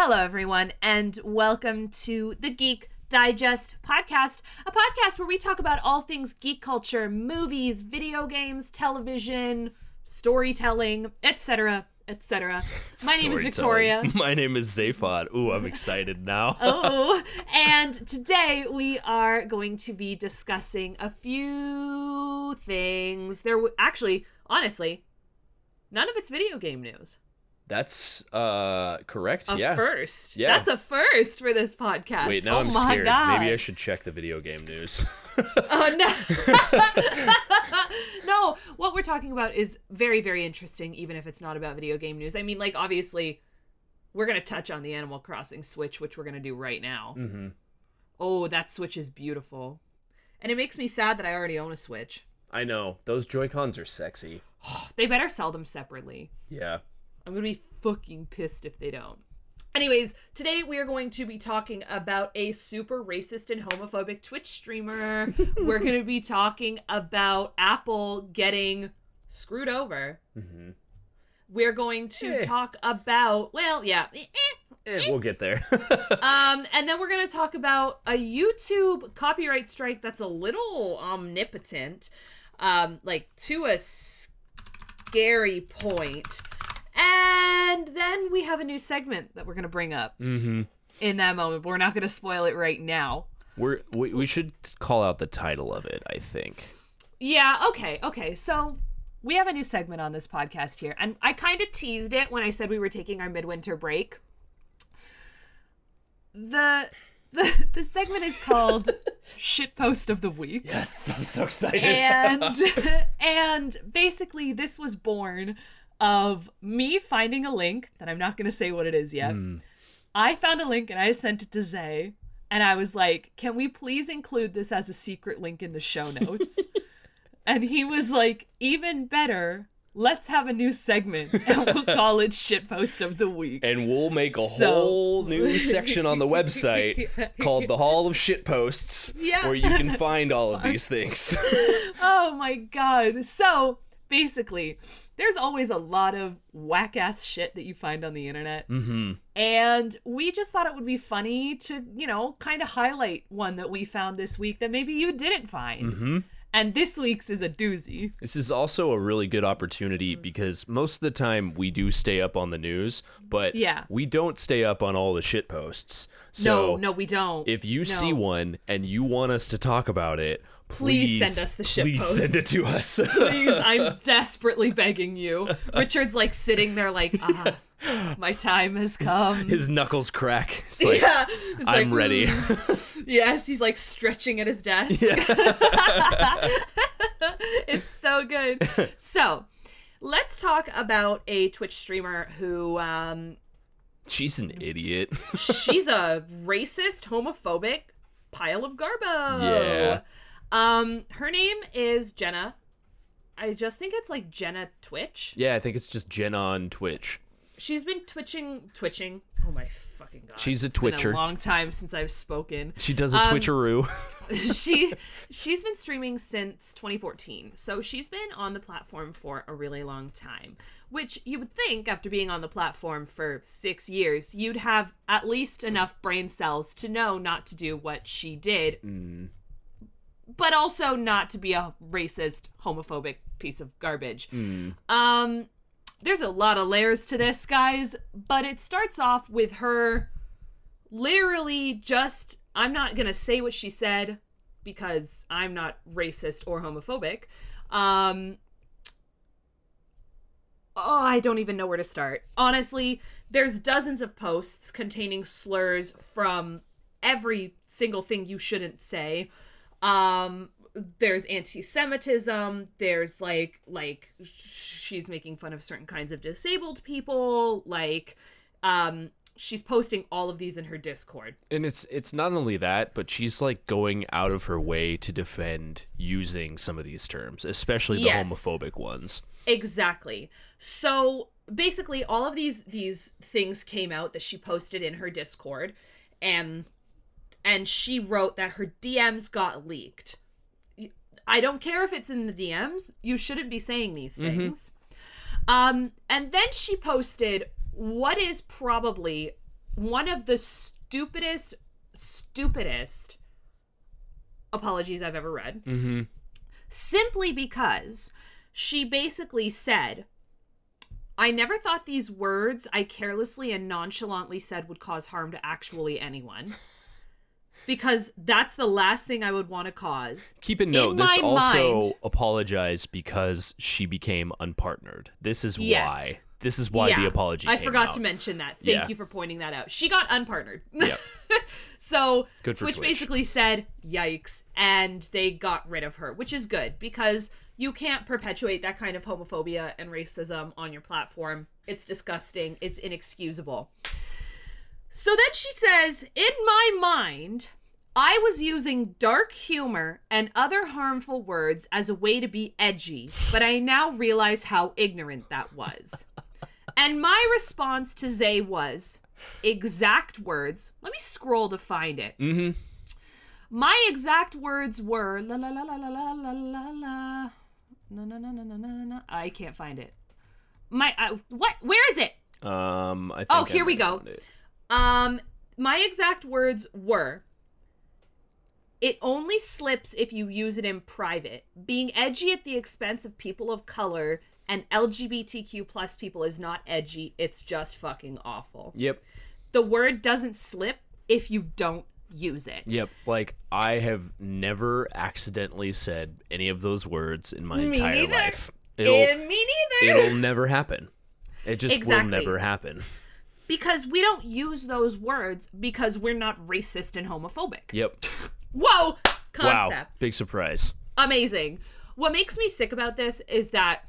Hello, everyone, and welcome to the Geek Digest podcast, a podcast where we talk about all things geek culture, movies, video games, television, storytelling, etc., etc. My name is Victoria. My name is Zzayphod. Ooh, I'm excited now. oh, and today we are going to be discussing a few things. There, w- actually, honestly, none of it's video game news. That's uh correct. A yeah. first. Yeah. That's a first for this podcast. Wait, now oh I'm my scared. God. Maybe I should check the video game news. Oh no. no, what we're talking about is very, very interesting, even if it's not about video game news. I mean, like, obviously, we're going to touch on the Animal Crossing Switch, which we're going to do right now. mm-hmm. Oh, that Switch is beautiful. And it makes me sad that I already own a Switch. I know. Those Joy Cons are sexy. They better sell them separately. Yeah. I'm going to be fucking pissed if they don't. Anyways, today we are going to be talking about a super racist and homophobic Twitch streamer. We're going to be talking about Apple getting screwed over. Mm-hmm. We're going to Eh. talk about, well, yeah. eh, eh. Eh, we'll get there. Um, and then we're going to talk about a YouTube copyright strike that's a little omnipotent, um, like to a scary point. And then we have a new segment that we're going to bring up mm-hmm. in that moment, but we're not going to spoil it right now. We're we, we should call out the title of it. I think. Yeah, okay, okay. So we have a new segment on this podcast here, and I kind of teased it when I said we were taking our midwinter break. The the the segment is called Shitpost of the Week. Yes, I'm so excited. And and basically this was born of me finding a link that I'm not going to say what it is yet. Hmm. I found a link and I sent it to Zay and I was like, "Can we please include this as a secret link in the show notes?" and he was like, "Even better. Let's have a new segment and we'll call it shitpost of the week." and we'll make a So- whole new section on the website called the Hall of Shit Posts, Yeah. where you can find all of these things. Oh my god. So basically, there's always a lot of whack ass shit that you find on the internet. mm-hmm. And we just thought it would be funny to, you know, kind of highlight one that we found this week that maybe you didn't find. Mm-hmm. And this week's is a doozy. This is also a really good opportunity because most of the time we do stay up on the news, but Yeah. we don't stay up on all the shit posts. So no, no, we don't. if you No. see one and you want us to talk about it, Please please, send us the shit Please send it to us. Please, I'm desperately begging you. Richard's like sitting there, like, ah, my time has come. His knuckles crack. It's like, yeah, it's I'm like, ready. mm. yes, he's like stretching at his desk. Yeah. it's so good. So, let's talk about a Twitch streamer who um She's an idiot. she's a racist, homophobic pile of garbo. Yeah. Um her name is Jenna. I just think it's like Jenna Twitch. yeah, I think it's just Jen on Twitch. She's been twitching twitching. Oh my fucking god. She's a It's been twitcher. a long time since I've spoken. She does a Um, twitcheroo. she she's been streaming since 2014 so she's been on the platform for a really long time which you would think after being on the platform for six years you'd have at least enough brain cells to know not to do what she did but also not to be a racist homophobic piece of garbage um there's a lot of layers to this guys but it starts off with her literally just I'm not gonna say what she said because I'm not racist or homophobic. Um Oh, I don't even know where to start. Honestly, there's dozens of posts containing slurs from every single thing you shouldn't say. Um there's anti-semitism there's like like she's making fun of certain kinds of disabled people like um she's posting all of these in her discord And it's it's not only that, but she's like going out of her way to defend using some of these terms, especially the Yes. homophobic ones. Exactly. So basically all of these these things came out that she posted in her Discord and and she wrote that her DMs got leaked. I don't care if it's in the DMs. You shouldn't be saying these things. Um, and then she posted what is probably one of the stupidest, stupidest apologies I've ever read. Mm-hmm. Simply because she basically said, I never thought these words I carelessly and nonchalantly said would cause harm to actually anyone. Because that's the last thing I would want to cause. Keep in note, this also mind- apologized because she became unpartnered. This is Yes. why. This is why the apology. I forgot out. to mention that. Thank Yeah. you for pointing that out. She got unpartnered. Yep. so Good Twitch, Twitch. basically said, "Yikes!" and they got rid of her, which is good because you can't perpetuate that kind of homophobia and racism on your platform. It's disgusting. It's inexcusable. So then she says, "In my mind." I was using dark humor and other harmful words as a way to be edgy, but I now realize how ignorant that was. And my response to Zay was exact words. Let me scroll to find it. Mm-hmm. My exact words were la la la la la la la la la. No no no no no no no. I can't find it. My uh, what? Where is it? Um. I think Oh, I here we go. it. Um, my exact words were. It only slips if you use it in private. Being edgy at the expense of people of color and LGBTQ plus people is not edgy. It's just fucking awful. Yep. The word doesn't slip if you don't use it. Yep. Like I have never accidentally said any of those words in my Me entire neither. life. It'll And me neither. it'll never happen. It just Exactly. will never happen. Because we don't use those words because we're not racist and homophobic. Yep. Whoa! Wow. Concept. Big surprise. amazing. What makes me sick about this is that,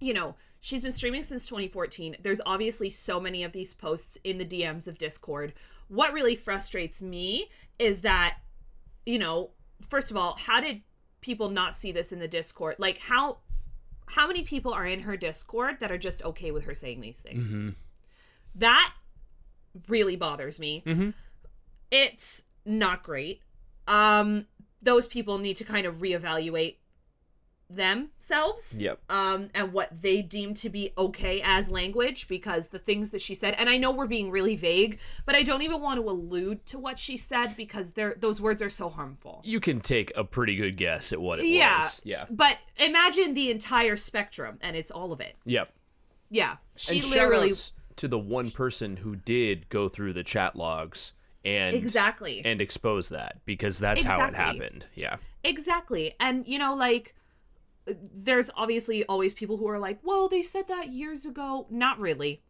you know, she's been streaming since 2014. There's obviously so many of these posts in the DMs of Discord. What really frustrates me is that, you know, first of all, how did people not see this in the Discord? Like how how many people are in her Discord that are just okay with her saying these things? Mm-hmm. That really bothers me. It's not great. Um, those people need to kind of reevaluate themselves Yep. um and what they deem to be okay as language because the things that she said and I know we're being really vague but I don't even want to allude to what she said because they're those words are so harmful. You can take a pretty good guess at what it Yeah. was. Yeah. But imagine the entire spectrum and it's all of it. Yep. Yeah. She and literally shout-outs to the one person who did go through the chat logs and Exactly. and expose that because that's how it happened. Yeah. Exactly. And you know, like there's obviously always people who are like, "Well, they said that years ago." Not really.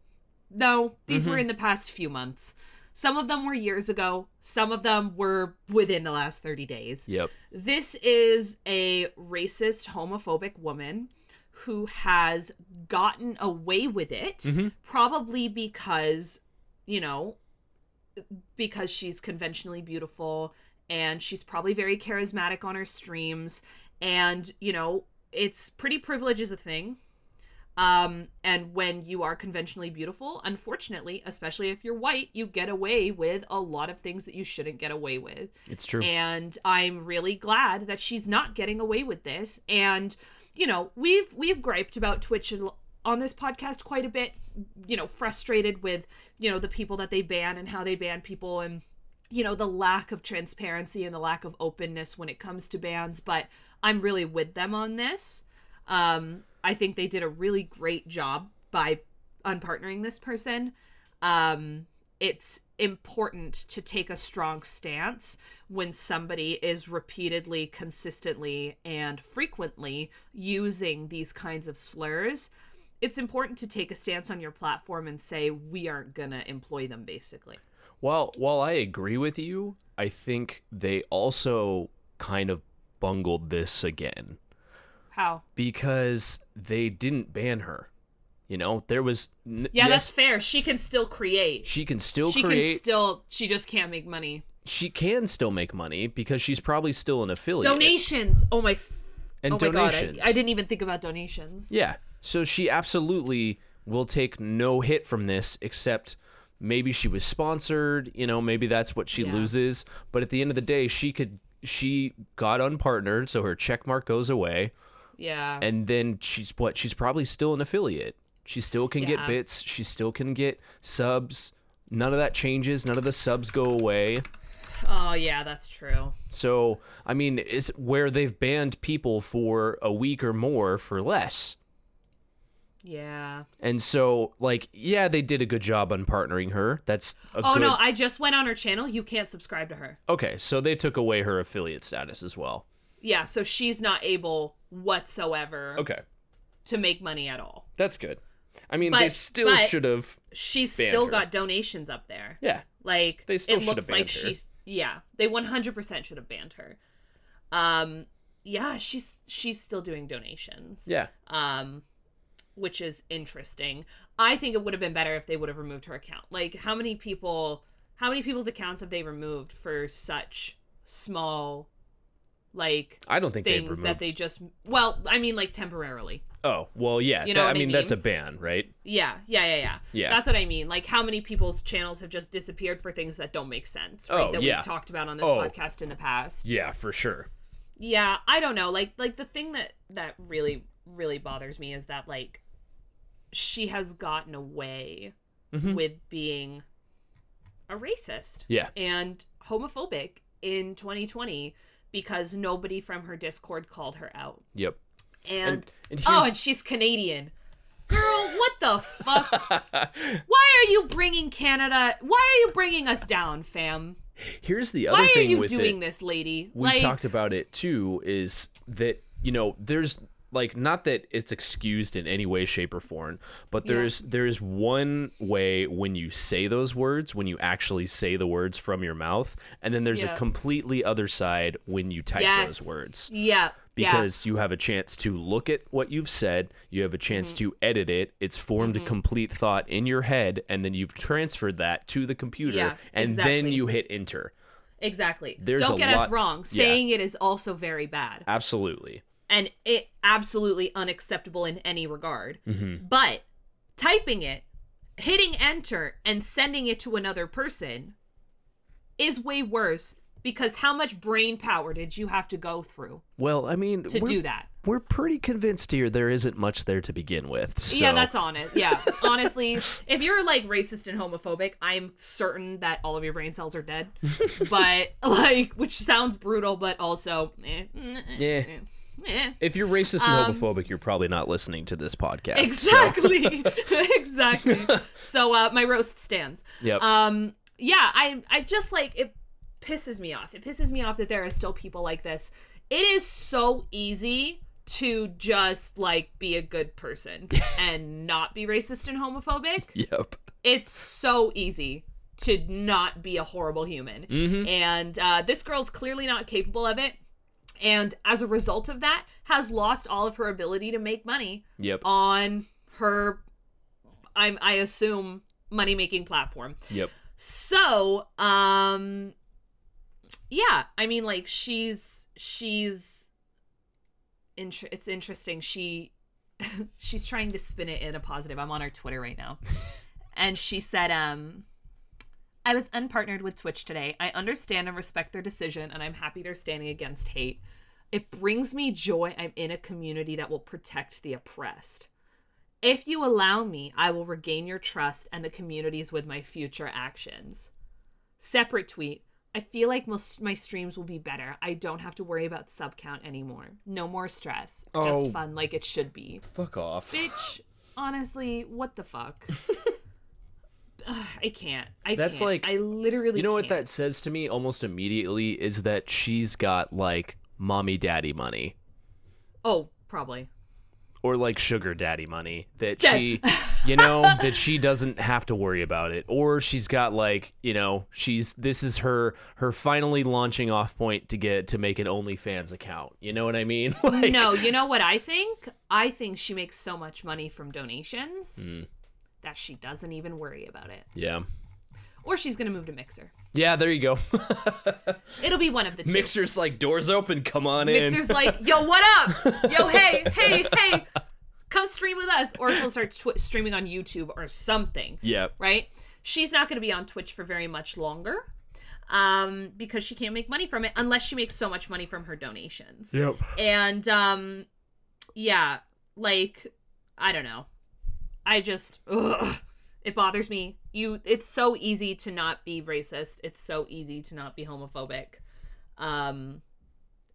No, these were mm-hmm. in the past few months. Some of them were years ago, some of them were within the last 30 days. Yep. This is a racist, homophobic woman who has gotten away with it, mm-hmm. probably because, you know, because she's conventionally beautiful and she's probably very charismatic on her streams. And, you know, it's pretty privilege is a thing. Um, and when you are conventionally beautiful, unfortunately, especially if you're white, you get away with a lot of things that you shouldn't get away with. It's true. And I'm really glad that she's not getting away with this. And you know, we've we've griped about Twitch on this podcast quite a bit. You know, frustrated with you know the people that they ban and how they ban people and you know the lack of transparency and the lack of openness when it comes to bans. But I'm really with them on this. Um, I think they did a really great job by unpartnering this person. Um, it's important to take a strong stance when somebody is repeatedly, consistently, and frequently using these kinds of slurs. It's important to take a stance on your platform and say, we aren't going to employ them, basically. While while I agree with you, I think they also kind of bungled this again How? because they didn't ban her. You know, there was n- Yeah, yes, that's fair. She can still create. she can still She create. can still, she just can't make money. she can still make money because she's probably still an affiliate. Donations. Oh my, f- and oh my donations. god, I, I didn't even think about donations. Yeah. So she absolutely will take no hit from this except maybe she was sponsored, you know, maybe that's what she Yeah. loses, but at the end of the day, she could she got unpartnered, so her check mark goes away, Yeah. and then she's what? She's probably still an affiliate. She still can get bits, she still can get subs. None of that changes, none of the subs go away. oh yeah, that's true. So, I mean, it's where they've banned people for a week or more for less. Yeah. And so, like, yeah, they did a good job on partnering her. That's a Oh good. no, I just went on her channel. You can't subscribe to her. okay, so they took away her affiliate status as well. Yeah, so she's not able whatsoever Okay, to make money at all. that's good. I mean, they But- still but- should have. She's Banned still her. got donations up there. Yeah, Like They still it should looks have like banned her. she's yeah, they 100% should have banned her. Um yeah, she's she's still doing donations. yeah, Um which is interesting. I think it would have been better if they would have removed her account. Like how many people how many people's accounts have they removed for such small like I don't think things removed. that they just well, I mean like temporarily. oh, well, yeah. You know that- I I mean, that's a ban, right? Yeah, yeah, yeah, yeah. Yeah. That's what I mean. Like how many people's channels have just disappeared for things that don't make sense, right? Oh, that yeah. we've talked about on this Oh. podcast in the past. Yeah, for sure. Yeah, I don't know. Like like the thing that that really really bothers me is that like she has gotten away Mhm. with being a racist Yeah, and homophobic in 2020 because nobody from her Discord called her out. yep. And, And, and oh, and she's Canadian. Girl, what the fuck? Why are you bringing Canada? Why are you bringing us down, fam? here's the other Why are thing you with doing it. this, lady? we talked about it too is that you know there's like not that it's excused in any way shape or form but Yeah. there's there's one way when you say those words when you actually say the words from your mouth and then there's Yeah. a completely other side when you type Yes. those words yeah, because you have a chance to look at what you've said, you have a chance Mm-hmm. to edit it, it's formed a complete thought in your head, and then you've transferred that to the computer, Yeah, and then you hit enter. exactly. There's Don't get us lot- wrong. yeah. Saying it is also very bad Absolutely. And it absolutely unacceptable in any regard. Mm-hmm. But typing it, hitting enter, and sending it to another person is way worse because how much brain power did you have to go through Well, I mean, to do that? we're pretty convinced here there isn't much there to begin with. So. Yeah, that's on it. Yeah. Honestly, if you're like racist and homophobic, I'm certain that all of your brain cells are dead. but like, which sounds brutal, but also, eh, eh, Yeah. eh, eh. If you're racist and homophobic, you're probably not listening to this podcast. Exactly. exactly. So uh, my roast stands. Yep. Um, yeah, I I just like it pisses me off. It pisses me off that there are still people like this. It is so easy to just like be a good person and not be racist and homophobic. yep. It's so easy to not be a horrible human. And uh, this girl's clearly not capable of it. And as a result of that, has lost all of her ability to make money Yep. on her I'm I assume money making platform. Yep. So, um yeah, I mean like she's she's inter- it's interesting. She she's trying to spin it in a positive. I'm on her Twitter right now. and she said um I was unpartnered with Twitch today. I understand and respect their decision and I'm happy they're standing against hate. It brings me joy I'm in a community that will protect the oppressed. If you allow me, I will regain your trust and the communities with my future actions. Separate tweet. I feel like most my streams will be better. I don't have to worry about sub count anymore. No more stress. Oh. Just fun like it should be. Fuck off. Bitch, honestly, what the fuck? Ugh, I can't. I That's can't. like- I literally You know what can't. that says to me almost immediately is that she's got like mommy daddy money Oh, probably. or like sugar daddy money that she you know that she doesn't have to worry about it or she's got like you know she's this is her her finally launching off point to get to make an OnlyFans account you know what I mean like no, you know what I think? I think she makes so much money from donations Hmm. That she doesn't even worry about it. yeah Or she's gonna move to Mixer. yeah there you go It'll be one of the two. Mixer's like doors open come on in Mixer's like, yo, what up? Yo, hey, hey, hey, come stream with us. Or she'll start tw- streaming on YouTube or something. yep right? she's not going to be on Twitch for very much longer um, because she can't make money from it unless she makes so much money from her donations. Yep. And um, yeah, like I don't know. I just ugh, it bothers me. You, it's so easy to not be racist. It's so easy to not be homophobic. Um,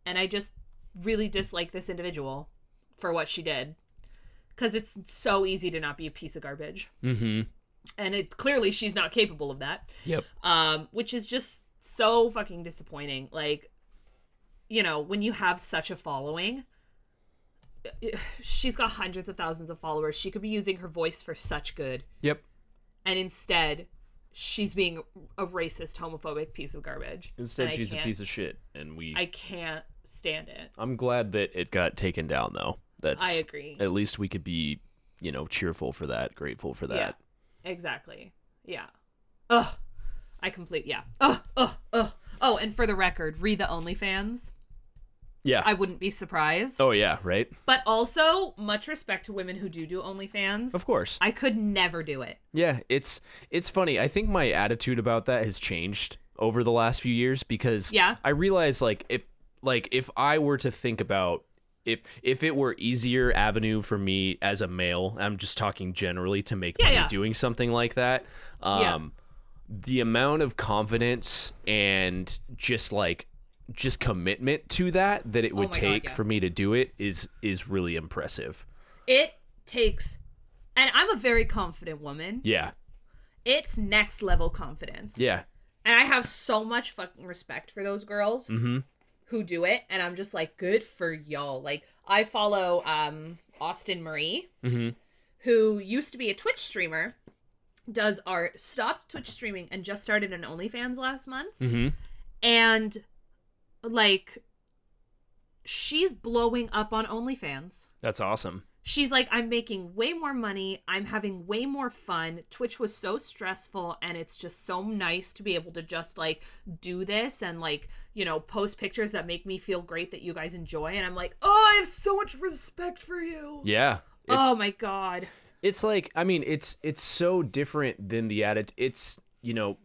and I just really dislike this individual for what she did because it's so easy to not be a piece of garbage Mm-hmm. and it clearly she's not capable of that Yep. um which is just so fucking disappointing like you know when you have such a following she's got hundreds of thousands of followers she could be using her voice for such good Yep. and instead she's being a racist homophobic piece of garbage Instead, she's a piece of shit, and we. i can't stand it I'm glad that it got taken down, though. That's. i agree At least we could be, you know, cheerful for that, grateful for that. Yeah, exactly. Yeah. Ugh. I complete. Yeah. Ugh. Ugh. Ugh. Oh, and for the record, read the OnlyFans. Yeah. I wouldn't be surprised. oh yeah, right. But also, much respect to women who do do OnlyFans. Of course. I could never do it. Yeah, it's it's funny. I think my attitude about that has changed over the last few years because Yeah. I realize like if like if I were to think about if if it were easier avenue for me as a male, I'm just talking generally to make Yeah, money yeah. doing something like that. Um Yeah. the amount of confidence and just like just commitment to that that it oh would Oh my God, take yeah. for me to do it is is really impressive. It takes, and I'm a very confident woman. Yeah. It's next level confidence. Yeah. And I have so much fucking respect for those girls mm-hmm. who do it. And I'm just like, good for y'all. Like, I follow um, Austin Marie, mm-hmm. who used to be a Twitch streamer, does art, stopped Twitch streaming, and just started an OnlyFans last month. Mm-hmm. And, like, she's blowing up on OnlyFans. That's awesome. She's like, I'm making way more money. I'm having way more fun. Twitch was so stressful, and it's just so nice to be able to just like do this and like, you know, post pictures that make me feel great that you guys enjoy. And I'm like, oh, I have so much respect for you. Yeah. Oh my God. it's like i mean it's it's so different than the attitude it's you know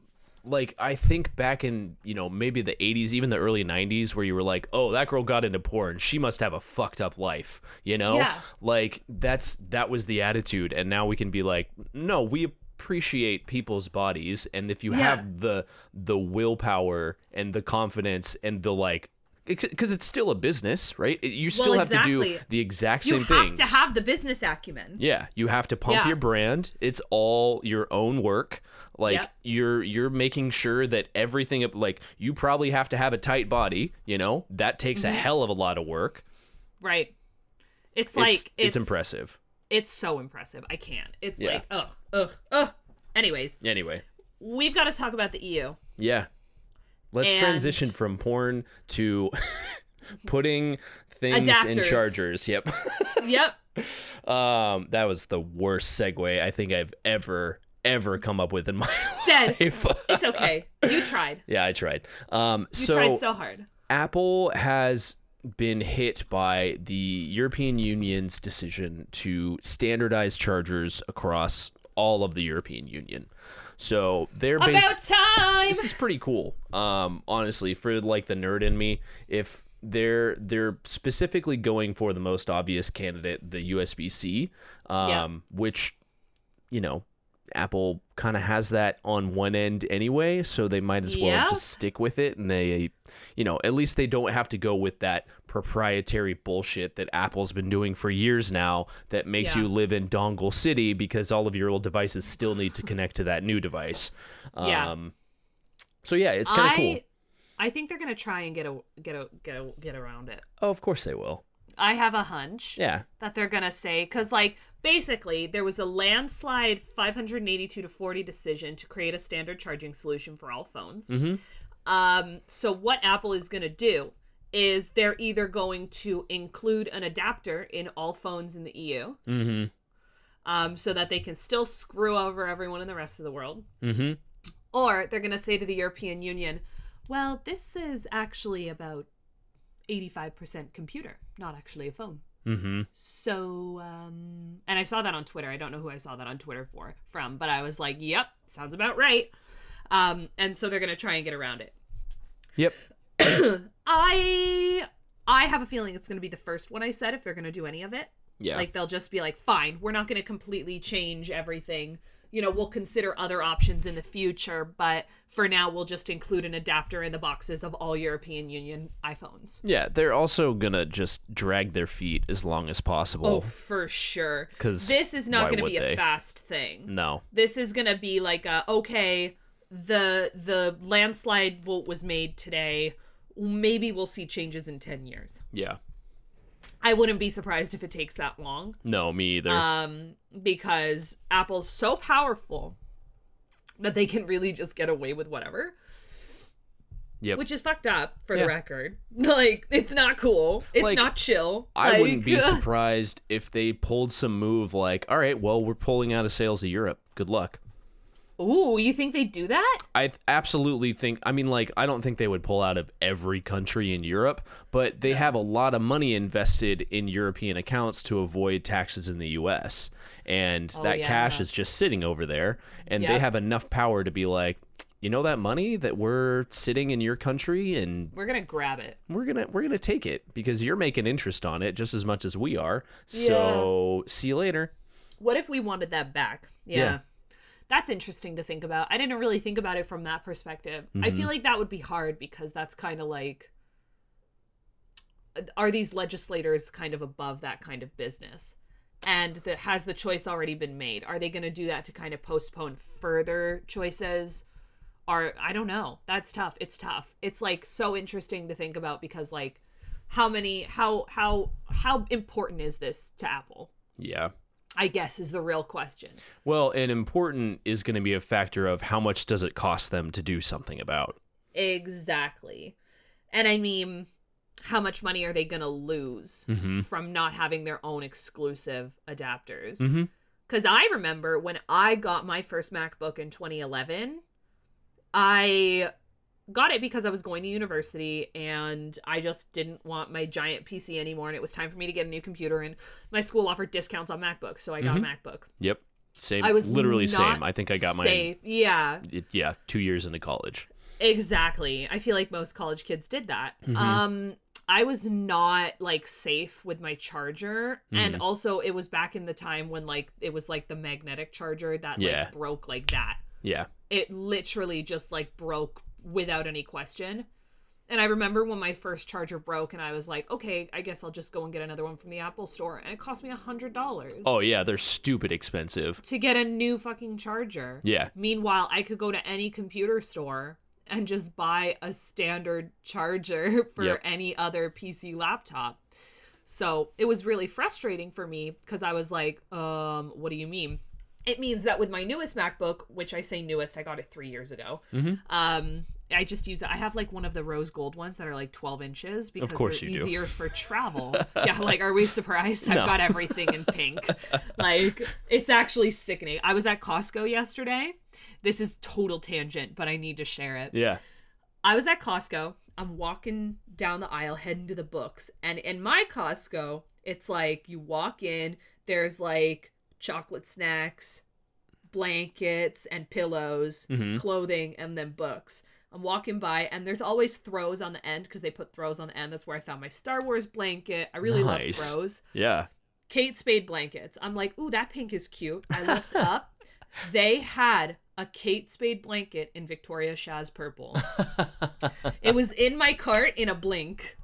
like i think back in you know maybe the 80s even the early 90s where you were like oh that girl got into porn she must have a fucked up life you know Yeah. like that's that was the attitude and now we can be like no we appreciate people's bodies and if you Yeah. have the the willpower and the confidence and the like because it's still a business right you still have to do the exact You same have things to have the business acumen. yeah, you have to pump Yeah. your brand. It's all your own work. Like Yep. you're you're making sure that everything like you probably have to have a tight body, you know? That takes Mm-hmm. a hell of a lot of work. Right. It's like, it's, it's impressive. It's so impressive. I can't. It's Yeah. like, ugh, ugh, ugh. Anyways, Anyway, we've got to talk about the EU. yeah. Let's And- transition from porn to putting things in chargers. Yep. Yep. um that was the worst segue I think I've ever ever come up with in my Dead. life. It's okay. You tried. yeah, I tried. Um You so tried so hard. Apple has been hit by the European Union's decision to standardize chargers across all of the European Union. So they're basically About time. this is pretty cool. Um, honestly, for like the nerd in me, if they're they're specifically going for the most obvious candidate, the USB C, um, Yeah. which you know Apple kind of has that on one end anyway, so they might as well Yeah. just stick with it, and they, you know, at least they don't have to go with that proprietary bullshit that Apple's been doing for years now that makes Yeah. you live in dongle city because all of your old devices still need to connect to that new device. Yeah. Um, so yeah, it's kind of cool. I think they're gonna try and get a get a get a get around it. Oh, of course they will. I have a hunch Yeah. that they're gonna say because like basically there was a landslide 582 to 40 decision to create a standard charging solution for all phones. Mhm. Um, so what Apple is gonna do is they're either going to include an adapter in all phones in the EU, Mm-hmm. um, so that they can still screw over everyone in the rest of the world. Mm-hmm. Or they're going to say to the European Union, well, this is actually about 85% computer, not actually a phone. Mm-hmm. So, um, and I saw that on Twitter. I don't know who I saw that on Twitter for from, but I was like, yep, sounds about right. Um, and so they're gonna try and get around it. Yep. I I have a feeling it's gonna be the first one I said if they're gonna do any of it. Yeah. Like they'll just be like, fine, we're not gonna completely change everything. You know, we'll consider other options in the future, but for now we'll just include an adapter in the boxes of all European Union iPhones. yeah, they're also gonna just drag their feet as long as possible. Oh, for sure. Because this is not going to would be a they? fast thing. No. This is going to be like a okay, the the landslide vote was made today. Maybe we'll see changes in 10 years. Yeah. I wouldn't be surprised if it takes that long No, me either. um because Apple's so powerful that they can really just get away with whatever. Yep. Which is fucked up for Yeah. the record. Like it's not cool. It's Like, not chill. I wouldn't be surprised if they pulled some move like, all right, well, we're pulling out of sales of Europe. Good luck. Ooh, you think they do that? I th- absolutely think, I mean, like, I don't think they would pull out of every country in Europe, but they have a lot of money invested in European accounts to avoid taxes in the US. And oh, that cash is just sitting over there. And they have enough power to be like, you know that money that we're sitting in your country and We're going to grab it. we're gonna we're gonna take it because you're making interest on it just as much as we are. So see you later. What if we wanted that back? Yeah. Yeah. That's interesting to think about. I didn't really think about it from that perspective. I Mm-hmm. feel like that would be hard because that's kind of like are these legislators kind of above that kind of business? And the, has the choice already been made? Are they going to do that to kind of postpone further choices? Or I don't know. That's tough. It's tough. It's like so interesting to think about because like how many how how how important is this to Apple? Yeah. I guess is the real question. Well, and important is going to be a factor of how much does it cost them to do something about. Exactly. And I mean, how much money are they going to lose Mm-hmm. from not having their own exclusive adapters? Mm-hmm. Because I remember when I got my first MacBook in 2011, I got it because I was going to university and I just didn't want my giant PC anymore. And it was time for me to get a new computer. And my school offered discounts on MacBooks. So I got a MacBook. Yep. Same. I was literally same. I think I got mine. safe. Yeah. it- yeah, two years into college. Exactly. I feel like most college kids did that. Mm-hmm. Um I was not like safe with my charger Mm-hmm. and also it was back in the time when like it was like the magnetic charger that Yeah. like broke like that. Yeah. It literally just like broke without any question. And I remember when my first charger broke and I was like, "Okay, I guess I'll just go and get another one from the Apple store." And it cost me a $100 Oh yeah, they're stupid expensive. to get a new fucking charger. Yeah. Meanwhile, I could go to any computer store and just buy a standard charger for Yep. any other PC laptop. So it was really frustrating for me because I was like, um, what do you mean? It means that with my newest MacBook, which I say newest, I got it three years ago. Mm-hmm. Um, I just use it. I have like one of the rose gold ones that are like 12 inches because they're you do. easier for travel. yeah, like, are we surprised? I've got everything in pink. like, it's actually sickening. I was at Costco yesterday. This is total tangent, but I need to share it. Yeah. I was at Costco. I'm walking down the aisle heading to the books. And in my Costco, it's like you walk in, there's like chocolate snacks, blankets, and pillows, Mhm. clothing, and then books. I'm walking by, and there's always throws on the end because they put throws on the end. That's where I found my Star Wars blanket. I really Nice. love throws. Yeah. Kate Spade blankets. I'm like, ooh, that pink is cute. I looked up. They had a Kate Spade blanket in Victoria Shaz purple. it was in my cart in a blink.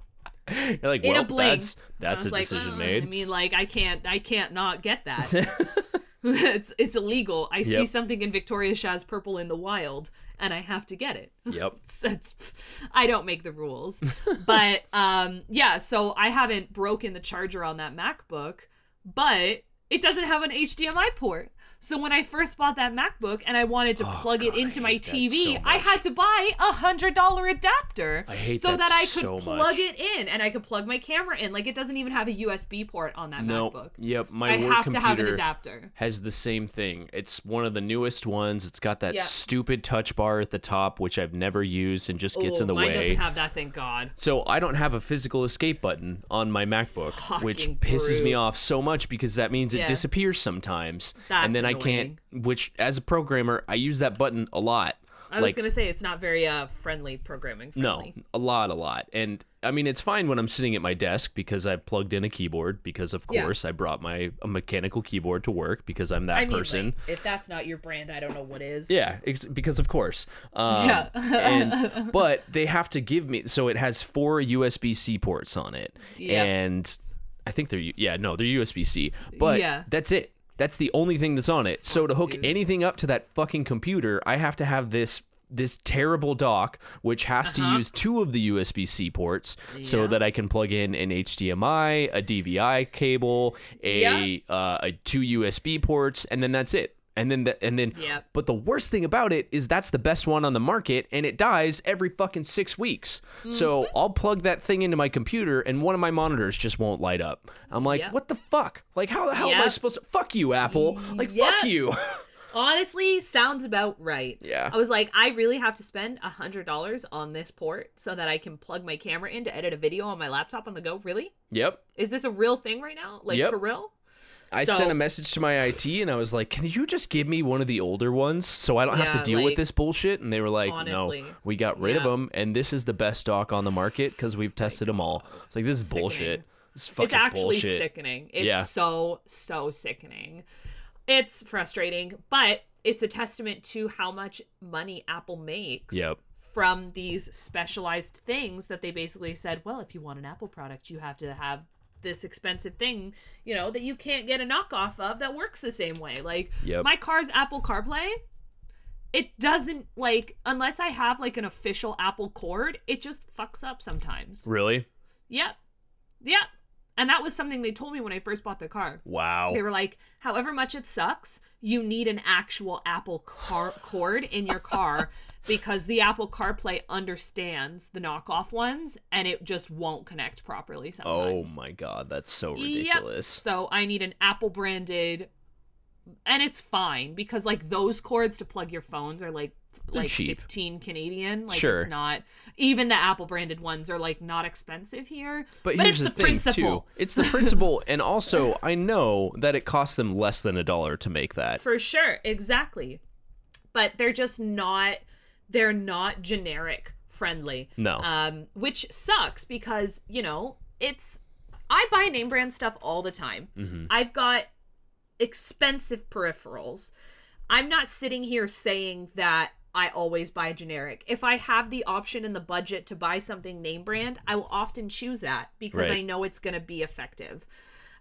You're like, In a blink. that's that's a like, decision "Uh, made. I mean, like, I can't, I can't not get that. it's it's illegal. I see something in Victoria Shaz purple in the wild, and I have to get it. yep. It's, it's- I don't make the rules. but um yeah, so I haven't broken the charger on that MacBook, but it doesn't have an HDMI port. So when I first bought that MacBook and I wanted to Oh, plug God, it into my TV, so I had to buy a hundred dollar adapter I hate so that that I could so plug it in and I could plug my camera in. Like it doesn't even have a USB port on that No. MacBook. Yep. My I work have computer to have an adapter. has the same thing. It's one of the newest ones. It's got that Yeah. stupid touch bar at the top, which I've never used and just gets Oh, in the mine way. doesn't have that, thank God. So I don't have a physical escape button on my MacBook, which Fucking pisses me off so much because that means it Yeah. disappears sometimes, That's and then I can't. Which, as a programmer, I use that button a lot. I was like, gonna say it's not very uh friendly programming No, friendly. a lot, a lot. And I mean, it's fine when I'm sitting at my desk because I plugged in a keyboard because, of Yeah. course, I brought my a mechanical keyboard to work because I'm that I mean, person. like, if that's not your brand, I don't know what is. Yeah, ex- because of course. Um, Yeah. and but they have to give me so it has four USB C ports on it, Yep. and I think they're yeah no they're USB C, but Yeah. that's it. That's the only thing that's on it. So to hook anything up to that fucking computer, I have to have this this terrible dock which has to use two of the USB-C ports so Uh-huh. That I can plug in an HDMI, a DVI cable, a Yeah. uh, a two USB ports and then that's it. And then the, and then Yep. but the worst thing about it is that's the best one on the market and it dies every fucking 6 weeks. So Mm-hmm. I'll plug that thing into my computer and one of my monitors just won't light up. I'm like, Yep. "What the fuck? Like how the hell am I supposed to fuck you Apple? Like Yep. fuck you." Honestly, sounds about right. Yeah. I was like, I really have to spend a hundred dollars on this port so that I can plug my camera in to edit a video on my laptop on the go. Really? yep. Is this a real thing right now? Like Yep. for real? I So- sent a message to my IT and I was like, "Can you just give me one of the older ones so I don't have to Yeah, deal with this bullshit?" And they were like, honestly, "No, we got rid of them, and this is the best dock on the market because we've tested them all." It's like this is bullshit. It's fucking it's actually bullshit. sickening. It's Yeah. so so sickening. It's frustrating, but it's a testament to how much money Apple makes. Yep. From these specialized things that they basically said, well, if you want an Apple product, you have to have this expensive thing, you know, that you can't get a knockoff of that works the same way. Like Yep. my car's Apple CarPlay, it doesn't like unless I have like an official Apple cord, it just fucks up sometimes. Really? Yep. Yep. And that was something they told me when I first bought the car. Wow. They were like, however much it sucks, you need an actual Apple car cord in your car because the Apple CarPlay understands the knockoff ones and it just won't connect properly oh sometimes. Oh my god, that's so Yep. ridiculous. So I need an Apple branded and it's fine because like those cords to plug your phones are like like cheap. 15 Canadian. Like Sure. it's not even the Apple branded ones are like not expensive here. But, but here's it's the, the, thing principle. too. It's the principle, and also I know that it costs them less than a dollar to make that. For sure, exactly. But they're just not they're not generic friendly. No. Um which sucks because, you know, it's I buy name brand stuff all the time. Mm-hmm. I've got expensive peripherals. I'm not sitting here saying that I always buy generic. If I have the option and the budget to buy something name brand, I will often choose that because Right. I know it's going to be effective.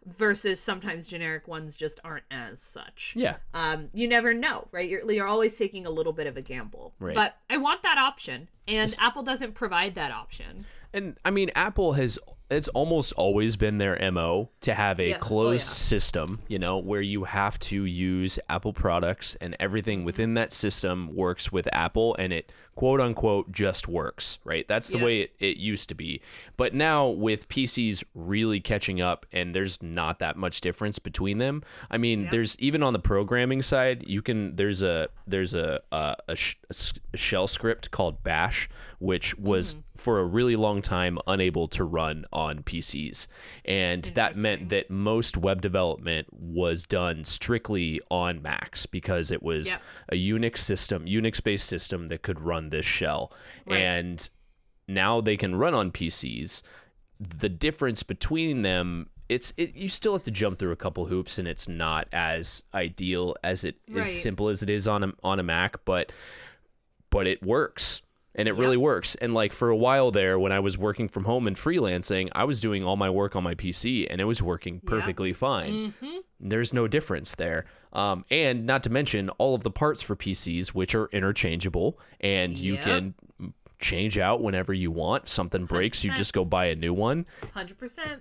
Versus sometimes generic ones just aren't as such Yeah. um, you never know, right? You're, you're always taking a little bit of a gamble. Right. But I want that option, and Apple doesn't provide that option. And I mean, Apple has it's almost always been their MO to have a Yeah. Oh, closed yeah. system, you know, where you have to use Apple products and everything Mm-hmm. within that system works with Apple and it quote unquote just works, right? That's the Yeah. way it, it used to be. But now with PCs really catching up and there's not that much difference between them. I mean, there's even on the programming side, you can there's a there's a a, a, sh- a shell script called Bash which was for a really long time unable to run on PCs. And that meant that most web development was done strictly on Macs because it was Yep. a Unix system, Unix based system that could run this shell. Right. And now they can run on PCs. The difference between them it's it, you still have to jump through a couple hoops and it's not as ideal as it Right. as simple as it is on a on a Mac, but but it works and it really works. And like for a while there when i was working from home and freelancing i was doing all my work on my pc and it was working perfectly fine. There's no difference there. Um, and not to mention all of the parts for pcs which are interchangeable and you Yep. can change out whenever you want. Something breaks you 100%. just go buy a new one. 100%.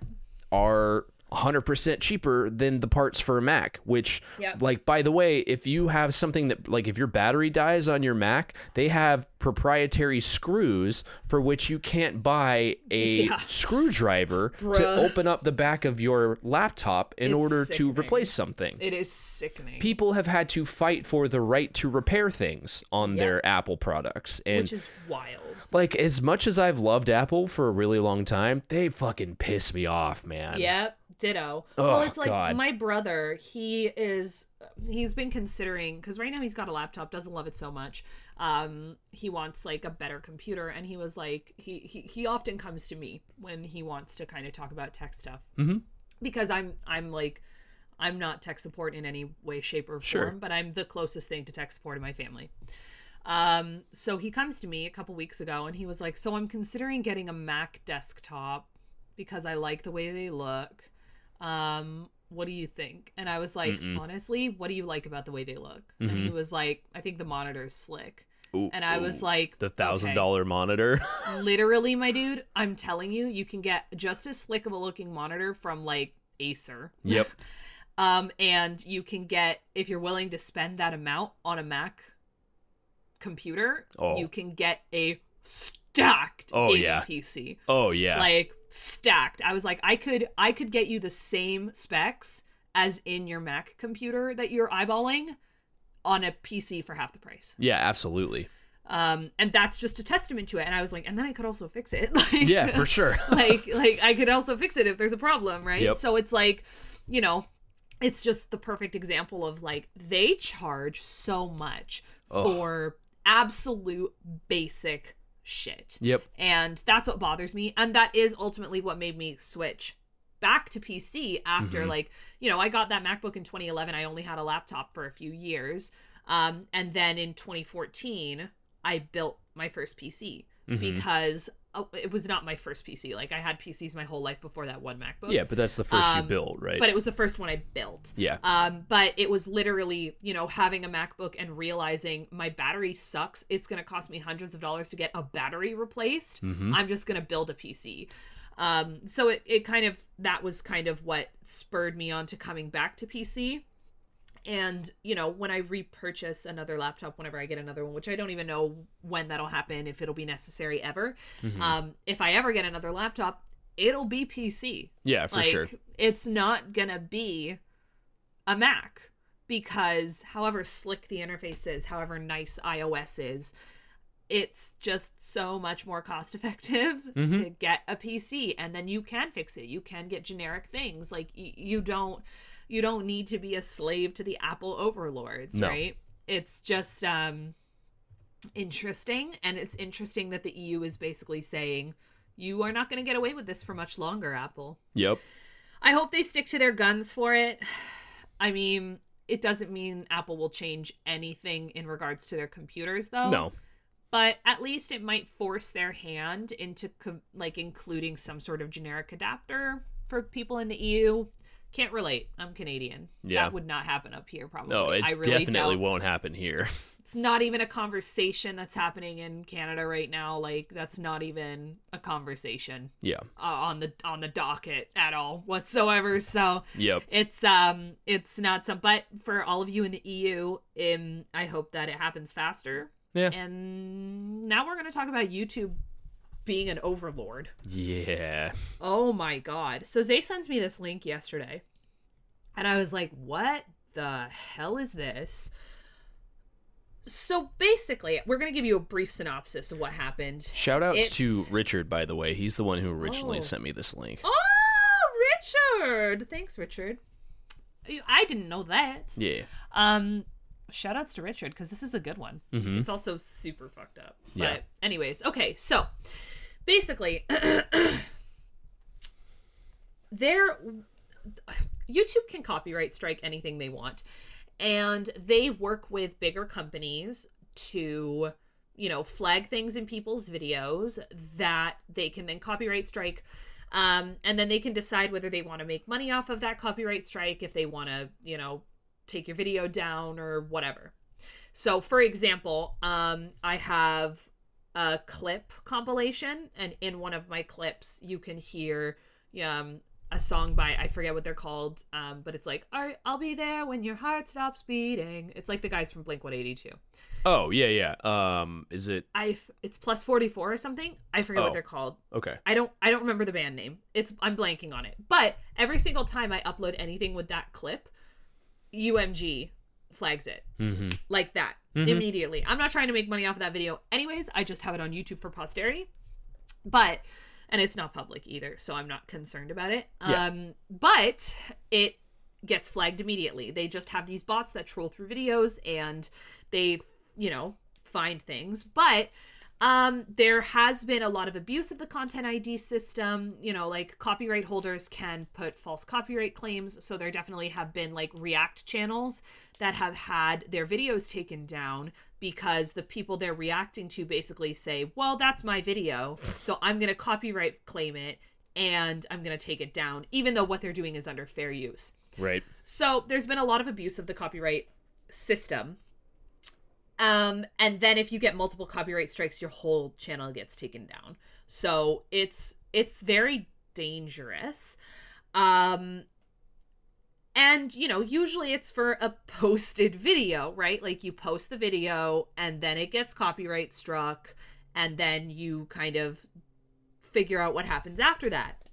are 100% cheaper than the parts for a Mac, which Yep. like by the way, if you have something that like if your battery dies on your Mac, they have proprietary screws for which you can't buy a Yeah. screwdriver to open up the back of your laptop in It's order to replace something. It is sickening. People have had to fight for the right to repair things on Yep. their Apple products and which is wild. like as much as I've loved Apple for a really long time, they fucking piss me off, man. Yep. Ditto. Oh, well, it's like God. my brother. He is. He's been considering because right now he's got a laptop. Doesn't love it so much. Um, he wants like a better computer, and he was like, he he he often comes to me when he wants to kind of talk about tech stuff. Mm-hmm. Because I'm I'm like. I'm not tech support in any way, shape, or form, Sure. but I'm the closest thing to tech support in my family. Um, so he comes to me a couple weeks ago and he was like, So I'm considering getting a Mac desktop because I like the way they look. Um, what do you think? And I was like, honestly, what do you like about the way they look? And he was like, I think the monitor is slick. Ooh, And I was like, the thousand okay. monitor. literally, my dude, I'm telling you, you can get just as slick of a looking monitor from like Acer. yep. Um, and you can get if you're willing to spend that amount on a Mac computer, Oh. you can get a stacked Oh, gaming yeah. PC. Oh yeah. Like stacked. I was like, I could I could get you the same specs as in your Mac computer that you're eyeballing on a PC for half the price. yeah, absolutely. Um, and that's just a testament to it. And I was like, and then I could also fix it. Like, Yeah, for sure. like like I could also fix it if there's a problem, right? Yep. So it's like, you know, it's just the perfect example of like they charge so much for absolute basic shit. Yep. And that's what bothers me. And that is ultimately what made me switch back to PC after Mm-hmm. like, you know, I got that MacBook in 2011. I only had a laptop for a few years. Um, and then in 2014, I built my first PC Mm-hmm. because oh, it was not my first PC. Like I had PCs my whole life before that one MacBook. Yeah, but that's the first you Um, built, right? But it was the first one I built. yeah. Um, but it was literally, you know, having a MacBook and realizing my battery sucks. It's going to cost me hundreds of dollars to get a battery replaced. Mm-hmm. I'm just going to build a PC. Um, so it, it kind of, that was kind of what spurred me on to coming back to PC. And, you know, when I repurchase another laptop, whenever I get another one, which I don't even know when that'll happen, if it'll be necessary ever. Mm-hmm. Um, if I ever get another laptop, it'll be PC yeah, for like sure. it's not gonna be a mac because however slick the interface is however nice ios is it's just so much more cost effective Mm-hmm. to get a pc and then you can fix it you can get generic things like y- you don't you don't need to be a slave to the apple overlords No. right it's just um interesting and it's interesting that the eu is basically saying you are not going to get away with this for much longer apple Yep. I hope they stick to their guns for it. I mean, it doesn't mean Apple will change anything in regards to their computers, though. No. But at least it might force their hand into com- like including some sort of generic adapter for people in the EU. Can't relate. I'm Canadian. Yeah. That would not happen up here, probably. No, it I really definitely doubt. won't happen here. It's not even a conversation that's happening in Canada right now. Like that's not even a conversation yeah. uh, on the on the docket at all whatsoever. So Yep. it's um it's not some but for all of you in the EU, um I hope that it happens faster. Yeah. And now we're gonna talk about YouTube being an overlord. Yeah. Oh my god. So Zay sends me this link yesterday. And I was like, what the hell is this? So basically, we're going to give you a brief synopsis of what happened. Shout outs to Richard, by the way. He's the one who originally Oh. sent me this link. Oh, Richard! Thanks, Richard. I didn't know that. Yeah. Um, shout outs to Richard because this is a good one. It's also super fucked up. But Yeah. anyways, okay, so basically, there, YouTube can copyright strike anything they want, and they work with bigger companies to you know flag things in people's videos that they can then copyright strike um, and then they can decide whether they want to make money off of that copyright strike if they want to you know take your video down or whatever. So for example um, i have a clip compilation and in one of my clips you can hear um, a song by I forget what they're called, um, but it's like "All right, I'll be there when your heart stops beating. It's like the guys from Blink One Eighty Two. Oh, yeah, yeah. Um, is it I it's plus forty four or something. I forget Oh. what they're called. okay? I don't I don't remember the band name. It's I'm blanking on it. But every single time I upload anything with that clip, UMG flags it Mm-hmm. like that immediately. I'm not trying to make money off of that video anyways. I just have it on YouTube for posterity. But and it's not public either, so I'm not concerned about it. Yeah. Um, but it gets flagged immediately. They just have these bots that troll through videos and they, you know, find things. But um, there has been a lot of abuse of the content ID system. You know, like copyright holders can put false copyright claims. So there definitely have been like React channels that have had their videos taken down because the people they're reacting to basically say, well, that's my video. So I'm going to copyright claim it and I'm going to take it down, even though what they're doing is under fair use. Right. So there's been a lot of abuse of the copyright system. Um, and then if you get multiple copyright strikes, your whole channel gets taken down. So it's it's very dangerous. Um, and you know, usually it's for a posted video, right? Like you post the video and then it gets copyright struck, and then you kind of figure out what happens after that.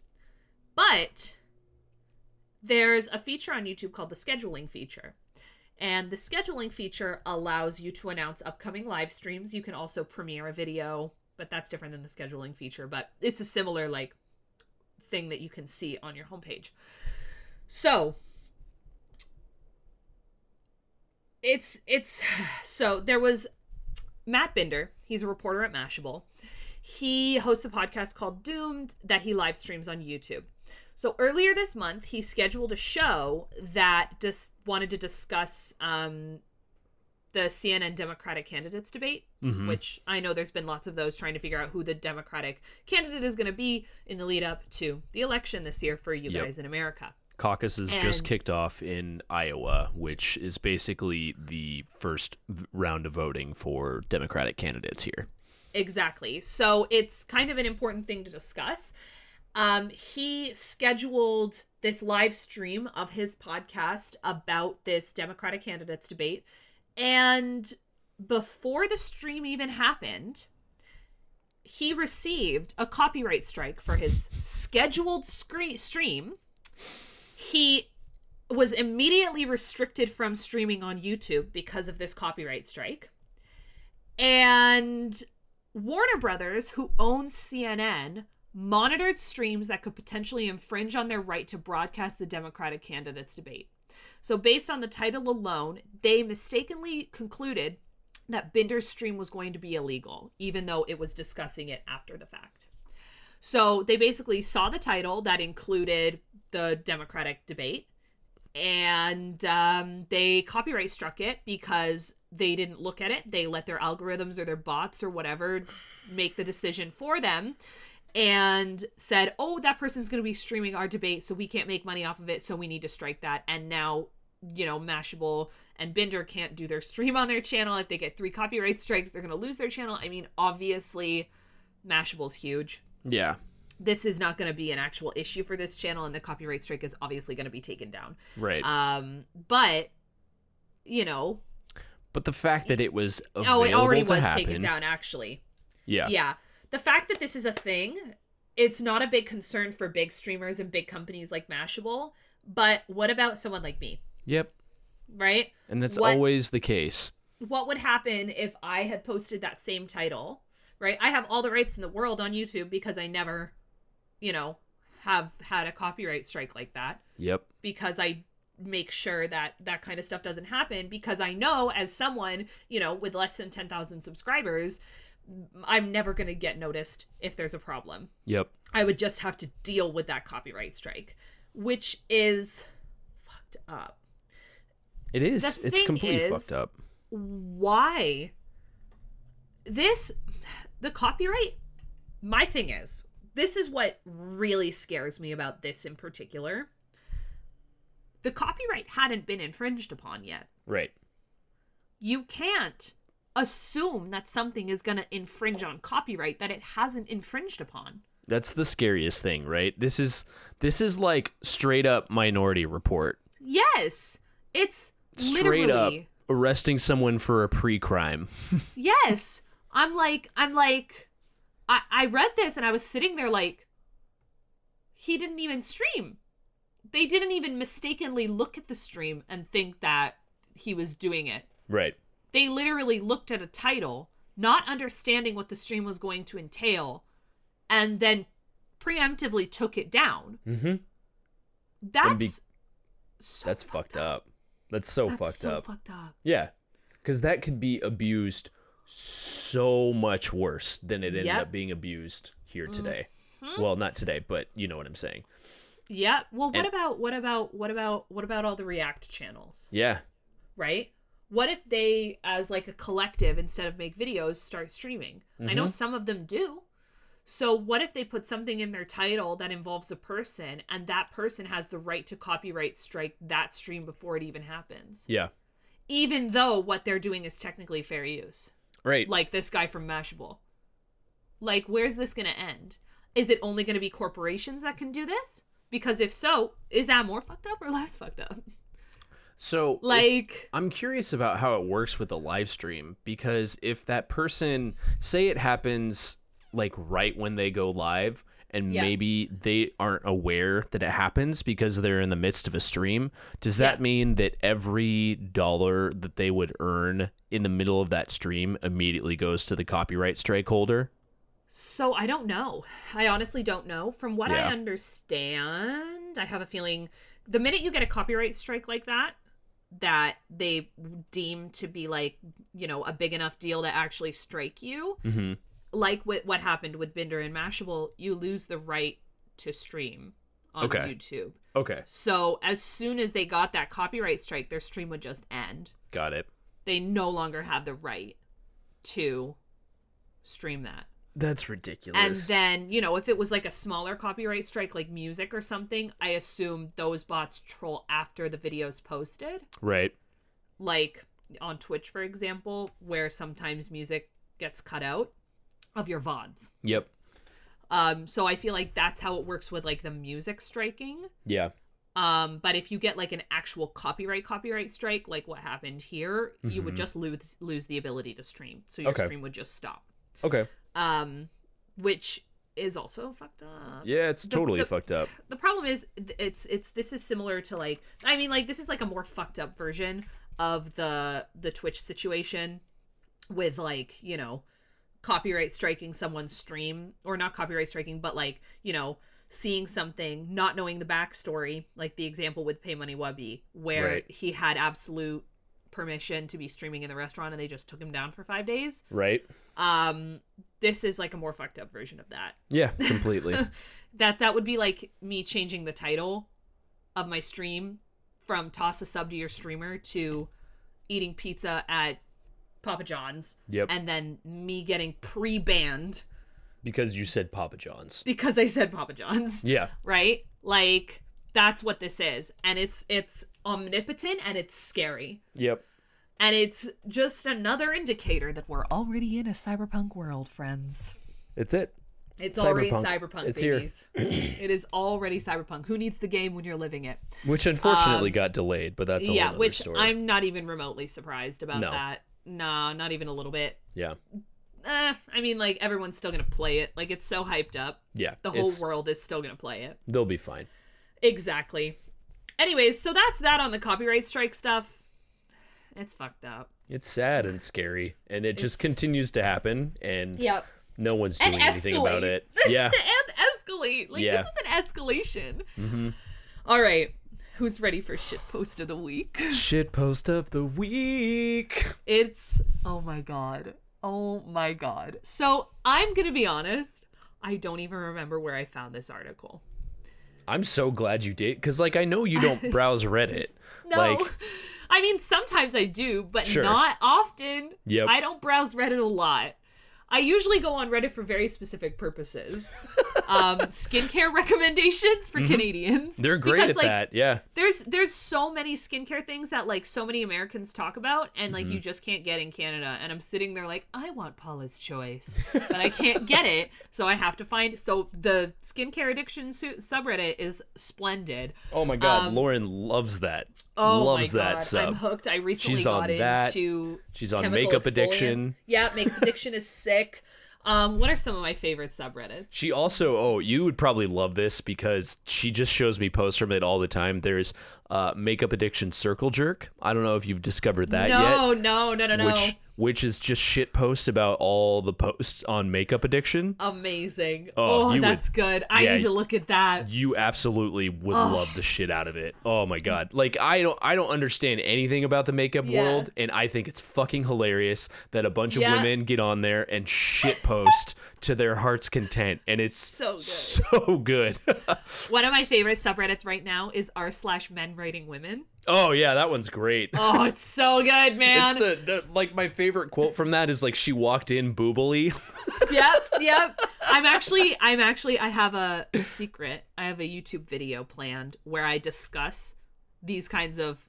But there's a feature on YouTube called the scheduling feature. And the scheduling feature allows you to announce upcoming live streams. You can also premiere a video, but that's different than the scheduling feature, but it's a similar like thing that you can see on your homepage. So, it's it's so there was Matt Binder, he's a reporter at Mashable. He hosts a podcast called Doomed that he live streams on YouTube. So earlier this month, he scheduled a show that just wanted to discuss um, the CNN Democratic candidates debate, which I know there's been lots of those trying to figure out who the Democratic candidate is going to be in the lead up to the election this year for you Yep. guys in America. Caucus has just kicked off in Iowa, which is basically the first round of voting for Democratic candidates here. Exactly. So it's kind of an important thing to discuss. Um, he scheduled this live stream of his podcast about this Democratic candidates debate. And before the stream even happened, he received a copyright strike for his scheduled scre- stream. He was immediately restricted from streaming on YouTube because of this copyright strike. And Warner Brothers, who owns CNN, monitored streams that could potentially infringe on their right to broadcast the Democratic candidates debate. So, based on the title alone, they mistakenly concluded that Binder's stream was going to be illegal, even though it was discussing it after the fact. So, they basically saw the title that included the Democratic debate and um, they copyright struck it because they didn't look at it. They let their algorithms or their bots or whatever make the decision for them and said, oh, that person's going to be streaming our debate, so we can't make money off of it, so we need to strike that. And now, you know, Mashable and Binder can't do their stream on their channel. If they get three copyright strikes, they're going to lose their channel. I mean, obviously, Mashable's huge Yeah. this is not going to be an actual issue for this channel and the copyright strike is obviously going to be taken down Right. um but you know but the fact that it was oh it already was happen, taken down actually Yeah. yeah the fact that this is a thing it's not a big concern for big streamers and big companies like mashable but what about someone like me Yep. right And that's What- always the case. what would happen if I had posted that same title, right? I have all the rights in the world on YouTube because I never, you know, have had a copyright strike like that Yep. because I make sure that that kind of stuff doesn't happen because I know as someone, you know, with less than 10,000 subscribers, I'm never going to get noticed if there's a problem. Yep. I would just have to deal with that copyright strike, which is fucked up. It is. The it's thing completely is- fucked up. why this the copyright my thing is this is what really scares me about this in particular the copyright hadn't been infringed upon yet Right. you can't assume that something is going to infringe on copyright that it hasn't infringed upon That's the scariest thing, right? This is this is like straight up minority report. yes it's Straight literally up arresting someone for a pre-crime. yes i'm like i'm like i i read this and i was sitting there like he didn't even stream they didn't even mistakenly look at the stream and think that he was doing it right. They literally looked at a title not understanding what the stream was going to entail and then preemptively took it down. Mm-hmm. That's be- so That's fucked up. That's so That's fucked so up. fucked up. Yeah, because that could be abused so much worse than it ended Yep. up being abused here today. Mhm. Well, not today, but you know what I'm saying. Yeah. Well, what And- about what about what about what about all the React channels, Yeah, right? What if they, as like a collective, instead of make videos, start streaming? I know Mhm. some of them do. So what if they put something in their title that involves a person, and that person has the right to copyright strike that stream before it even happens, yeah, even though what they're doing is technically fair use? right. like this guy from Mashable. Like, where's this going to end? Is it only going to be corporations that can do this? Because if so, is that more fucked up or less fucked up? so, if- Like, I'm curious about how it works with the live stream because if that person, say it happens like right when they go live, and Yeah. maybe they aren't aware that it happens because they're in the midst of a stream, does that Yeah. mean that every dollar that they would earn in the middle of that stream immediately goes to the copyright strike holder? so I don't know. I honestly don't know. From what Yeah. I understand, I have a feeling the minute you get a copyright strike like that, that they deem to be like, you know, a big enough deal to actually strike you, Mm-hmm. like with what happened with Binder and Mashable, you lose the right to stream on Okay. YouTube. Okay, So as soon as they got that copyright strike, their stream would just end. got it. They no longer have the right to stream that. That's ridiculous. And then, you know, if it was like a smaller copyright strike like music or something, I assume those bots troll after the video's posted. right. Like on Twitch, for example, where sometimes music gets cut out of your VODs. Yep. Um, so I feel like that's how it works with like the music striking. Yeah. Um, but if you get like an actual copyright copyright strike, like what happened here, you would Mhm. just lose lose the ability to stream. So your Okay. stream would just stop. Okay. Um, which is also fucked up. Yeah, it's The- totally the- fucked up. The problem is it's it's this is similar to like I mean like this is like a more fucked up version of the the Twitch situation with like, you know, copyright striking someone's stream or not copyright striking but like, you know, seeing something, not knowing the backstory, like the example with PaymoneyWubby, where Right. he had absolute permission to be streaming in the restaurant and they just took him down for 5 days. Right? Um this is like a more fucked up version of that Yeah, completely. that that would be like me changing the title of my stream from toss a sub to your streamer to eating pizza at Papa John's yep. and then me getting pre-banned because you said Papa John's. because I said Papa John's, Yeah. right? Like that's what this is and it's it's omnipotent and it's scary. Yep. And it's just another indicator that we're already in a cyberpunk world, friends. It's it. It's already Cyberpunk. cyberpunk, It's here. babies. it is already cyberpunk. Who needs the game when you're living it? Which unfortunately Um, got delayed, but that's a yeah, whole other which story. I'm not even remotely surprised about No. that. Nah, not even a little bit. Yeah. Eh, I mean, like everyone's still gonna play it. Like it's so hyped up. Yeah. The whole world is still gonna play it. They'll be fine. Exactly. Anyways, so that's that on the copyright strike stuff. It's fucked up. It's sad and scary, and it just continues to happen, and Yep. no one's doing anything about it. Yeah. and escalate. Like Yeah. this is an escalation. hmm All right. Who's ready for shit post of the week? Shit post of the week. It's oh my god. Oh my god. So I'm gonna be honest. I don't even remember where I found this article. I'm so glad you did, because like I know you don't browse Reddit. No. Like, I mean sometimes I do, but Sure. not often. Yep. I don't browse Reddit a lot. I usually go on Reddit for very specific purposes. um, skincare recommendations for Canadians. Mm-hmm. they're great Because, at like, that. Yeah. there's there's so many skincare things that like so many Americans talk about and like Mm-hmm. you just can't get in Canada and I'm sitting there like I want Paula's choice but I can't get it so I have to find so the skincare addiction su- subreddit is splendid Oh my god, Um, Lauren loves that. oh loves my god that sub. I'm hooked I recently She's got on that. into She's on makeup exfoliants. addiction. yeah makeup addiction is sick um what are some of my favorite subreddits She also, oh, you would probably love this because she just shows me posts from it all the time. There's uh, makeup addiction circle jerk. I don't know if you've discovered that yet. no, no, no, no, no. Which which is just shit posts about all the posts on makeup addiction. Amazing. Oh, Oh, that's would- good. I yeah. need to look at that. You absolutely would love the shit out of it. Oh my god. Like I don't I don't understand anything about the makeup Yeah. world and I think it's fucking hilarious that a bunch of Yeah. women get on there and shit post to their heart's content and it's So good. so good. One of my favorite subreddits right now is r slash men writing women. oh yeah, that one's great. Oh, it's so good, man. It's the, the like my favorite quote from that is like she walked in boobily. yep, yep. I'm actually, I'm actually, I have a, a secret. I have a YouTube video planned where I discuss these kinds of,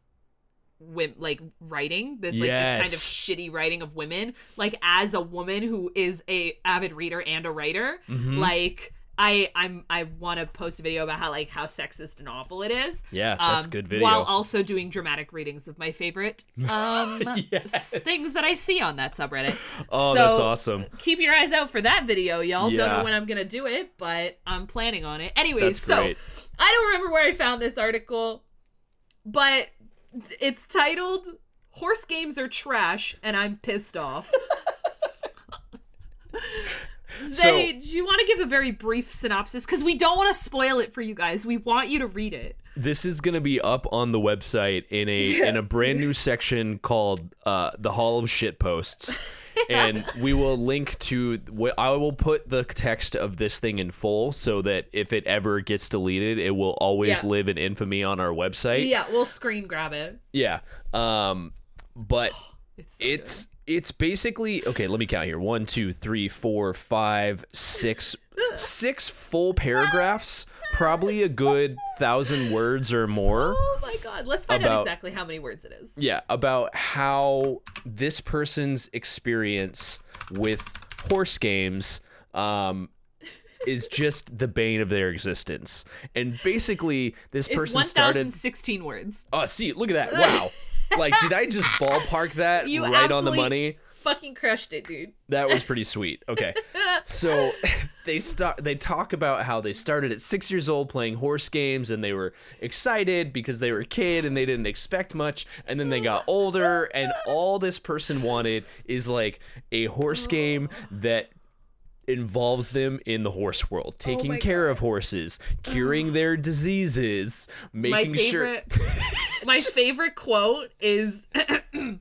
wim- like writing this like this kind of shitty writing of women. Like as a woman who is a avid reader and a writer, Mm-hmm. like. I I'm I want to post a video about how like how sexist and awful it is. Yeah, that's um, good video. While also doing dramatic readings of my favorite um Yes. things that I see on that subreddit. Oh, So, that's awesome. keep your eyes out for that video, y'all. Don't know when I'm gonna do it, but I'm planning on it. Anyways, so. I don't remember where I found this article, but it's titled "Horse Games Are Trash," and I'm pissed off. Zay, do you want to give a very brief synopsis? Because we don't want to spoil it for you guys. We want you to read it. This is gonna be up on the website in a in a brand new section called uh, the Hall of Shit Posts, and we will link to. I will put the text of this thing in full so that if it ever gets deleted, it will always Yeah. live in infamy on our website. Yeah, we'll screen grab it. Yeah. Um, but It's so it's it's basically okay. Let me count here: one, two, three, four, five, six, six full paragraphs. Probably a good thousand words or more. Oh my god, let's find out exactly how many words it is. Yeah, about how this person's experience with horse games um, is just the bane of their existence. And basically, this It's person 1,016 started. words. Oh, see, look at that! Wow, like did I just ballpark that You right on the money? Fucking crushed it, dude. That was pretty sweet. Okay. So they start they talk about how they started at 6 years old playing horse games and they were excited because they were a kid and they didn't expect much and then they got older and all this person wanted is like a horse game that involves them in the horse world, oh taking Oh my care of horses, curing their diseases, My making sure favorite My favorite quote is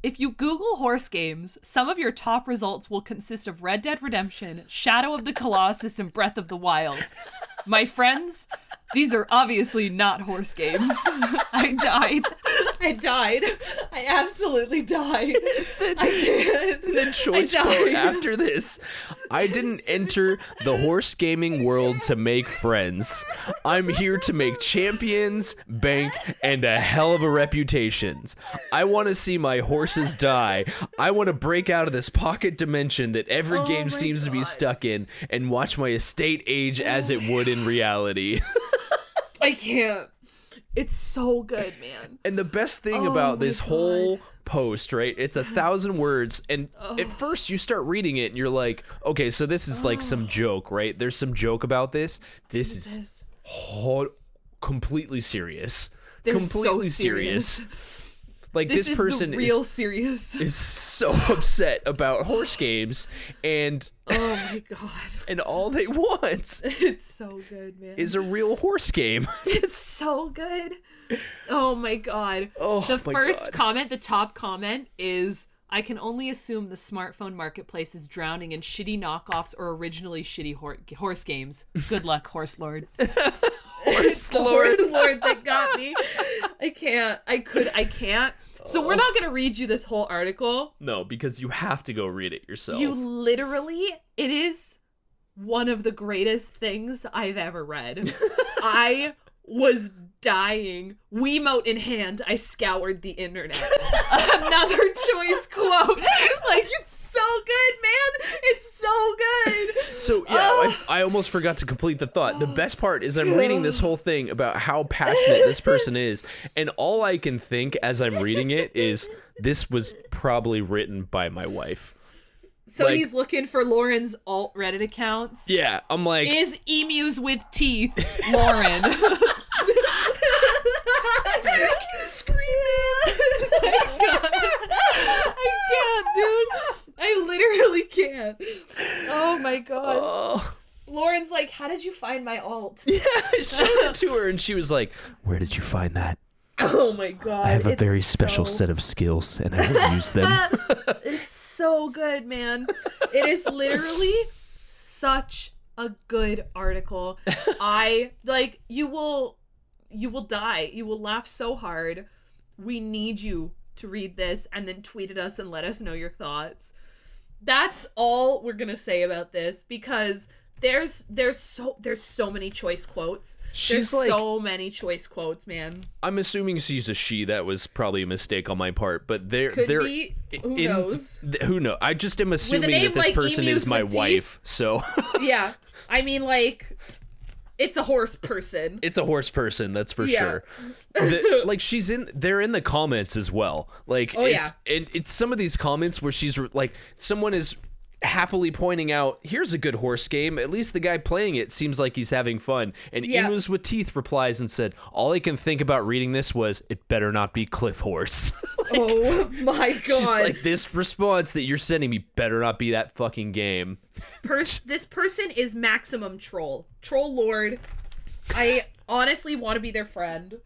If you Google horse games, some of your top results will consist of Red Dead Redemption, Shadow of the Colossus, and Breath of the Wild. My friends, these are obviously not horse games. I died. I died. I absolutely died. I can't. the choice quote after this. I didn't enter the horse gaming world to make friends. I'm here to make champions, bank, and a hell of a reputation. I want to see my horses die. I want to break out of this pocket dimension that every Oh game my seems to be stuck in and watch my estate age as it would in reality. I can't. It's so good, man. And the best thing Oh about this God. whole post, right? It's a thousand words, and at first you start reading it, and you're like, okay, so this is like some joke, right? There's some joke about this. This is ho- completely serious. They're completely so serious. Like This, this, is person real is serious. is so upset about horse games, and oh my god. and all they want It's so good, man. is a real horse game. It's so good. Oh my god. Oh the first God. comment, the top comment is I can only assume the smartphone marketplace is drowning in shitty knockoffs or originally shitty hor- horse games. Good luck, horse lord. Horse the lord. horse lord that got me. I can't. I could. I can't. So we're not gonna read you this whole article. No, because you have to go read it yourself. You literally, it is one of the greatest things I've ever read. I was dying. Wiimote in hand, I scoured the internet. Another choice quote. Like, it's so good, man. It's so good. So yeah, I, oh. I almost forgot to complete the thought. The best part is I'm reading this whole thing about how passionate this person is, and all I can think as I'm reading it is this was probably written by my wife. So Like- he's looking for Lauren's alt Reddit accounts. Yeah, I'm like, Is emus with teeth, Lauren? I can't, dude. I literally can't. Oh my god. Oh. Lauren's like, how did you find my alt? Yeah, I showed it to her, and she was like, "Where did you find that?" Oh my god. I have a very special so- set of skills, and I will use them. It's so good, man. It is literally such a good article. I like you will you will die. You will laugh so hard. We need you to read this and then tweet at us and let us know your thoughts. That's all we're going to say about this because there's there's so there's so many choice quotes. She's there's like- so many choice quotes, man. I'm assuming she's a she. That was probably a mistake on my part, but they're Could they're be. Who in- knows? th- who knows? I just am assuming that this like person emus is my with wife. So Yeah. I mean like it's a horse person. it's a horse person, that's for Yeah. sure. The- like she's in, they're in the comments as well. Like Oh, it's, and it's some of these comments where she's re- like, someone is happily pointing out, "Here's a good horse game. At least the guy playing it seems like he's having fun." And Yeah. Emus with teeth replies and said, "All I can think about reading this was it better not be Cliff Horse." oh my god. She's like, "This response that you're sending me better not be that fucking game." Pers- this person is maximum troll. Troll lord. I honestly want to be their friend.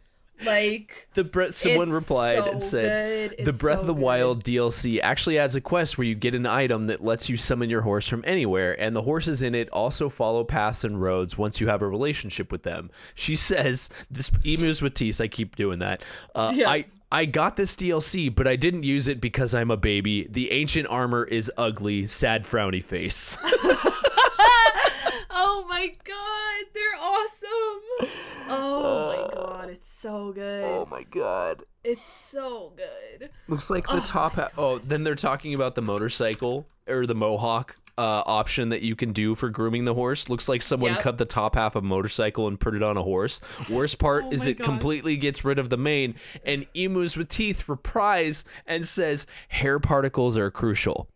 Like The Bre- someone replied so and said, "The Breath so of the good." Wild DLC actually adds a quest where you get an item that lets you summon your horse from anywhere, and the horses in it also follow paths and roads once you have a relationship with them." She says, "This emus with teeth. I keep doing that. Uh, Yeah. I." I got this DLC, but I didn't use it because I'm a baby. The ancient armor is ugly, sad frowny face. Oh my god, they're awesome. Oh my god, it's so good. Oh my god. It's so good. Looks like the top. Ha- oh, then they're talking about the motorcycle or the mohawk uh, option that you can do for grooming the horse. Looks like someone Yep. cut the top half of motorcycle and put it on a horse. Worst part Oh is it God. completely gets rid of the mane. And emus with teeth reprise and says hair particles are crucial.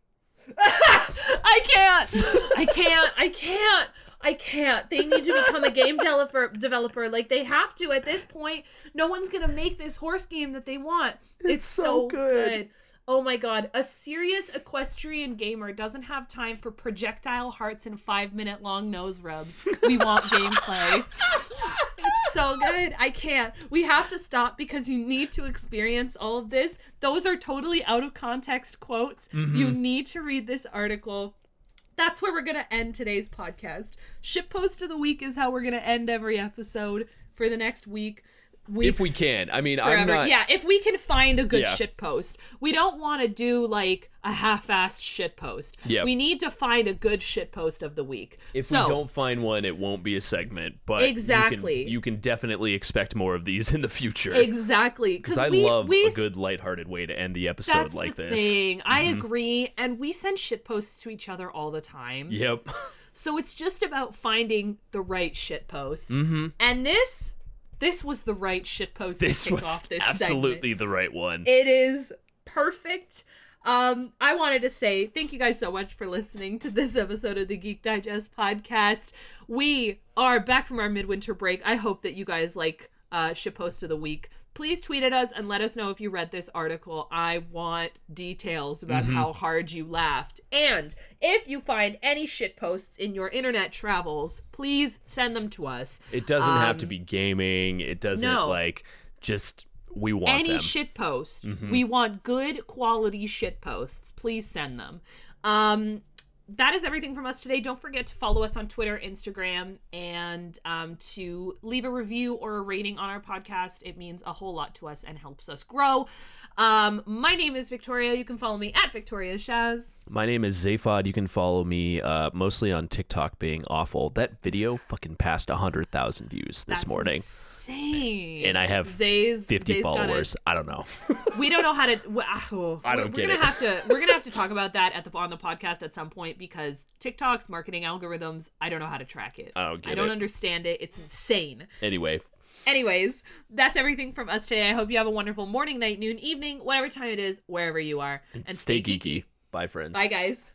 I can't. I can't. I can't. I can't. They need to become a game developer. Developer, like they have to at this point. No one's gonna make this horse game that they want. It's, so so, good. good. Oh my god, a serious equestrian gamer doesn't have time for projectile hearts and five minute long nose rubs. We want gameplay. It's so good. I can't. We have to stop because you need to experience all of this. Those are totally out of context quotes. You mm-hmm. need to read this article. That's where we're going to end today's podcast. Ship post of the week is how we're going to end every episode for the next week. If we can. I mean, I'm not. Yeah, if we can find a good Yeah. shit post. We don't want to do like a half-assed shit post. Yep. We need to find a good shit post of the week. If so, we don't find one, it won't be a segment. But you can- Exactly. you can, definitely expect more of these in the future. exactly Because I we, love we a good lighthearted way to end the episode That's like the this. thing. I agree, and we send shit posts to each other all the time. Yep. So it's just about finding the right shit post. Mm-hmm. And this, this was the right shit post This to kick was off this absolutely segment. the right one. It is perfect. Um, I wanted to say thank you guys so much for listening to this episode of the Geek Digest podcast. We are back from our midwinter break. I hope that you guys like uh, shit post of the week. Please tweet at us and let us know if you read this article. I want details about how hard you laughed. And if you find any shit posts in your internet travels, please send them to us. It doesn't have to be gaming. It doesn't Um, no. like just we want any them. shit post. We want good quality shit posts. Please send them. Um, that is everything from us today. Don't forget to follow us on Twitter, Instagram, and um, to leave a review or a rating on our podcast. It means a whole lot to us and helps us grow. Um, my name is Victoria. You can follow me at Victoria Shaz. My name is Zzayphod. You can follow me uh, mostly on TikTok being awful. That video fucking passed 100,000 views this That's morning. insane. And I have Zay's, 50 Zay's followers. I don't know. we don't know how to. ah, oh, I we're- don't we're, get gonna it. have to. We're gonna have to talk about that at the on the podcast at some point because TikTok's marketing algorithms. I don't know how to track it. I don't get I don't it. understand it. It's insane. anyway, Anyways, that's everything from us today. I hope you have a wonderful morning, night, noon, evening, whatever time it is, wherever you are, and stay geeky. Bye, friends. Bye, guys.